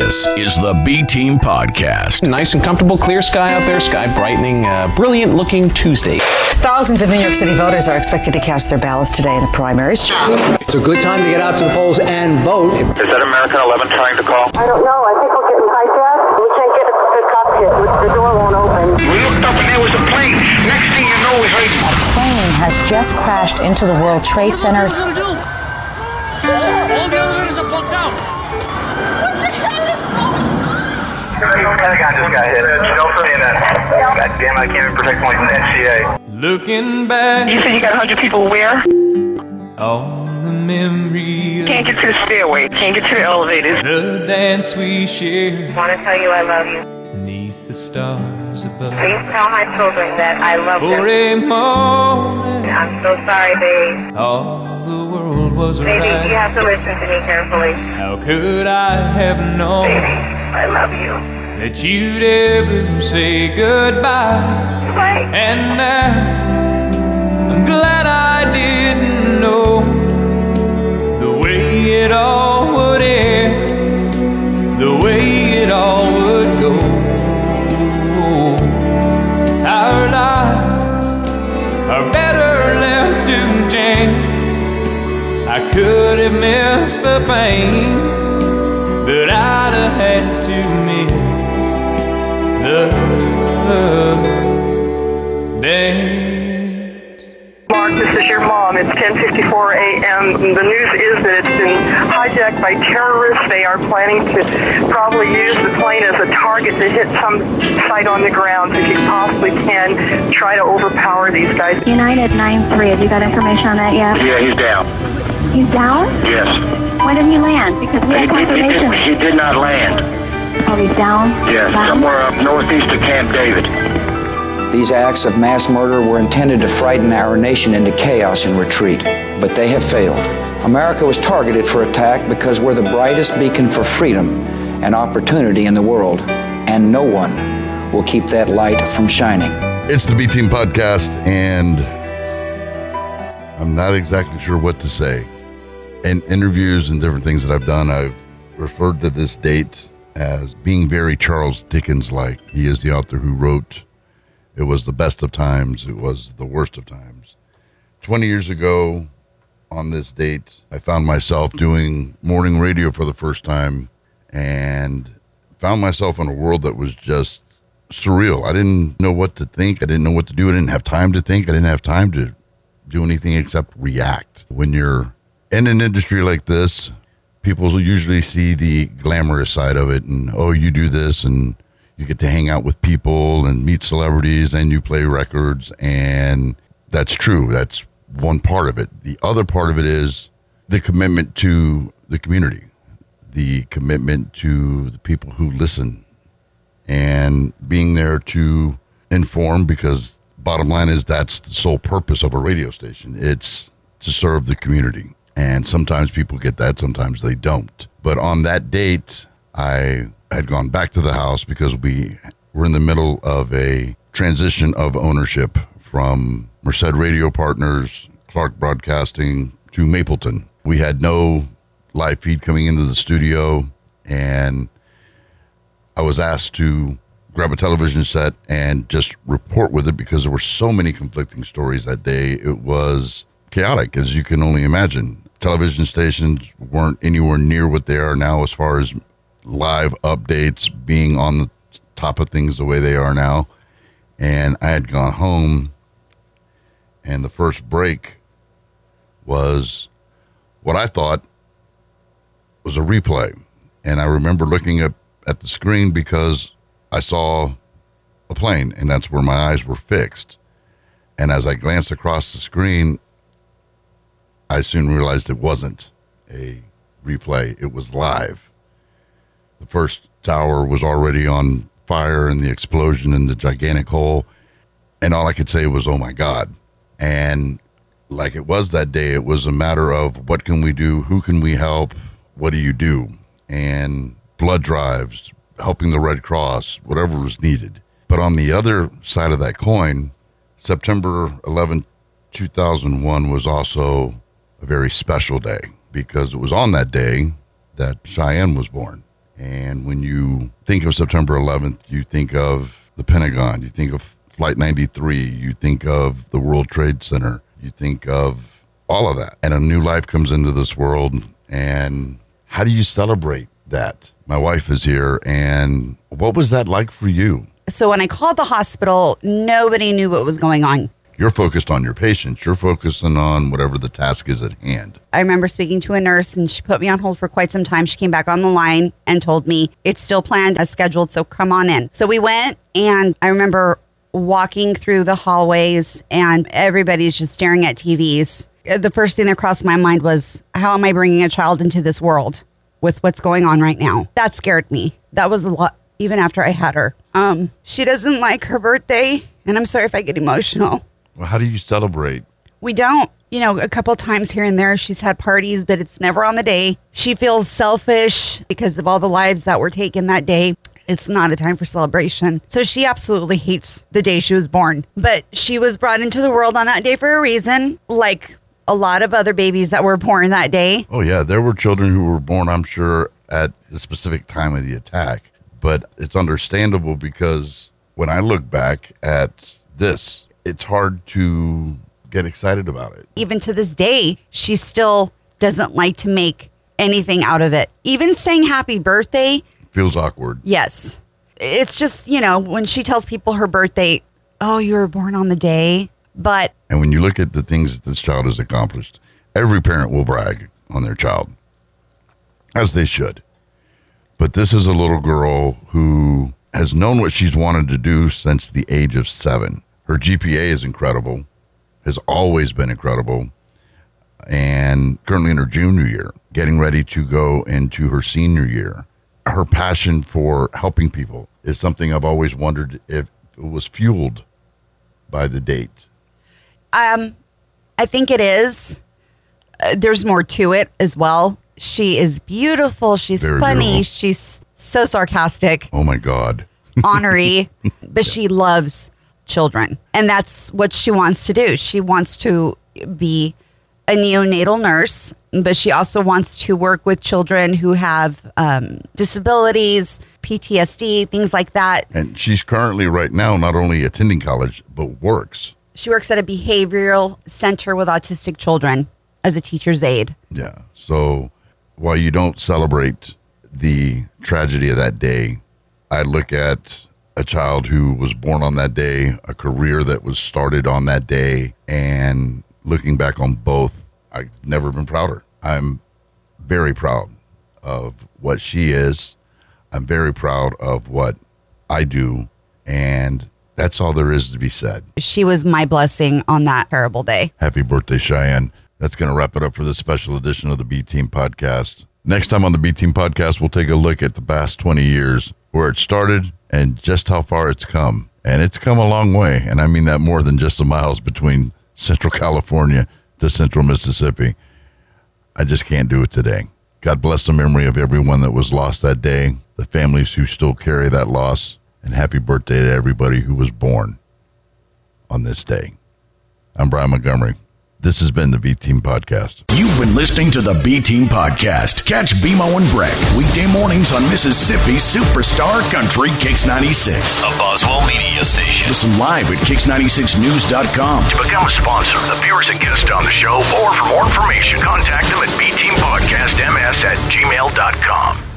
This is the B Team Podcast. Nice and comfortable, clear sky out there, sky brightening, uh, brilliant looking Tuesday. Thousands of New York City voters are expected to cast their ballots today in the primaries. It's a good time to get out to the polls and vote. Is that American 11 trying to call? I don't know. I think we're getting hijacked. We can't get it to cockpit. The door won't open. We looked up and there was a plane. Next thing you know, we heard. A plane has just crashed into the World Trade Center. Pentagon just got hit. Don't say that. God damn, I can't even protect my NCA. Looking back, You said you got 100 people where? all the memories, Can't get to the stairway. Can't get to the elevators. the dance we shared want to tell you I love you. Neath the stars above. Please tell my children that I love For them. a moment, I'm so sorry, babe. all the world was Baby, you right. have to listen to me carefully. How could I have known? Baby, I love you. That you'd ever say goodbye? Bye. And now I'm glad I didn't know the way it all would end, the way it all would go. Our lives are better left to chance. I could have missed the pain, but I'd have had to miss the. Mark, this is your mom. It's 10:54 a.m. The news is that it's been hijacked by terrorists. They are planning to probably use the plane as a target to hit some site on the ground. If you possibly can, try to overpower these guys. United 9-3, have you got information on that yet? Yeah, he's down. He's down? Yes. When did he land? Because we He, have he, he, confirmation. did, he did not land. Oh, he's down? Yes, Down? somewhere up northeast of Camp David. These acts of mass murder were intended to frighten our nation into chaos and retreat, but they have failed. America was targeted for attack because we're the brightest beacon for freedom and opportunity in the world, and no one will keep that light from shining. It's the B Team Podcast, and I'm not exactly sure what to say. In interviews and different things that I've done, I've referred to this date as being very Charles Dickens like. He is the author who wrote It Was the Best of Times, It Was the Worst of Times. 20 years ago, on this date, I found myself doing morning radio for the first time and found myself in a world that was just surreal. I didn't know what to think. I didn't know what to do. I didn't have time to think. I didn't have time to do anything except react. When you're in an industry like this, people usually see the glamorous side of it and, oh, you do this and you get to hang out with people and meet celebrities and you play records. And that's true. That's one part of it. The other part of it is the commitment to the community, the commitment to the people who listen and being there to inform because bottom line is that's the sole purpose of a radio station it's to serve the community and sometimes people get that sometimes they don't but on that date i had gone back to the house because we were in the middle of a transition of ownership from merced radio partners clark broadcasting to mapleton we had no live feed coming into the studio and I was asked to grab a television set and just report with it because there were so many conflicting stories that day. It was chaotic, as you can only imagine. Television stations weren't anywhere near what they are now as far as live updates being on the top of things the way they are now. And I had gone home, and the first break was what I thought was a replay. And I remember looking up at the screen because I saw a plane, and that's where my eyes were fixed. And as I glanced across the screen, I soon realized it wasn't a replay, it was live. The first tower was already on fire, and the explosion in the gigantic hole. And all I could say was, oh my God. And like it was that day, it was a matter of what can we do? Who can we help? What do you do? And blood drives, helping the Red Cross, whatever was needed. But on the other side of that coin, September 11, 2001 was also a very special day because it was on that day that Shiann was born. And when you think of September 11th, you think of the Pentagon, you think of Flight 93, you think of the World Trade Center, you think of all of that. And a new life comes into this world. And how do you celebrate that? My wife is here. And what was that like for you? So when I called the hospital, nobody knew what was going on. You're focused on your patients, you're focusing on whatever the task is at hand. I remember speaking to a nurse and she put me on hold for quite some time. She came back on the line and told me it's still planned as scheduled, so come on in. So we went and I remember walking through the hallways and everybody's just staring at TVs. The first thing that crossed my mind was how am I bringing a child into this world with what's going on right now? That scared me. That was a lot even after I had her. Um she doesn't like her birthday and I'm sorry if I get emotional. Well, how do you celebrate? We don't. You know, a couple times here and there, she's had parties, but it's never on the day. She feels selfish because of all the lives that were taken that day. It's not a time for celebration. So she absolutely hates the day she was born. But she was brought into the world on that day for a reason, like a lot of other babies that were born that day. Oh, yeah. There were children who were born, I'm sure, at the specific time of the attack. But it's understandable because when I look back at this, it's hard to get excited about it. Even to this day, she still doesn't like to make anything out of it. Even saying happy birthday, Feels awkward. yes. It's just, you know, when she tells people her birthday, oh, you were born on the day. But And when you look at the things that this child has accomplished, every parent will brag on their child, as they should. But this is a little girl who has known what she's wanted to do since the age of seven. Her GPA is incredible, has always been incredible, and currently in her junior year, getting ready to go into her senior year. Her passion for helping people is something I've always wondered if it was fueled by the date. um, I think it is. Uh, there's more to it as well. She is beautiful. She's Very funny. beautiful. She's so sarcastic. Oh my God. honorary, but she loves children. And that's what she wants to do. She wants to be a neonatal nurse, but she also wants to work with children who have um, disabilities, PTSD, things like that. And she's currently right now not only attending college, but works. She works at a behavioral center with autistic children as a teacher's aide. Yeah. So while you don't celebrate the tragedy of that day, I look at a child who was born on that day, a career that was started on that day, and looking back on both, I've never been prouder. I'm very proud of what she is. I'm very proud of what I do. And that's all there is to be said. She was my blessing on that terrible day. Happy birthday, Shiann. That's going to wrap it up for this special edition of the B Team Podcast. Next time on the B Team Podcast, we'll take a look at the past 20 years, where it started and just how far it's come. And it's come a long way. And I mean that more than just the miles between Central California to Central Mississippi. I just can't do it today. God bless the memory of everyone that was lost that day, the families who still carry that loss, and happy birthday to everybody who was born on this day. I'm Brian Montgomery. This has been the B Team Podcast. You've been listening to the B Team Podcast. Catch BMO and Breck weekday mornings on Mississippi's Superstar Country Kicks 96. A Boswell media station. Listen live at kicks96news.com. To become a sponsor, appear as a guest on the show, or for more information, contact them at bteampodcastms at gmail.com.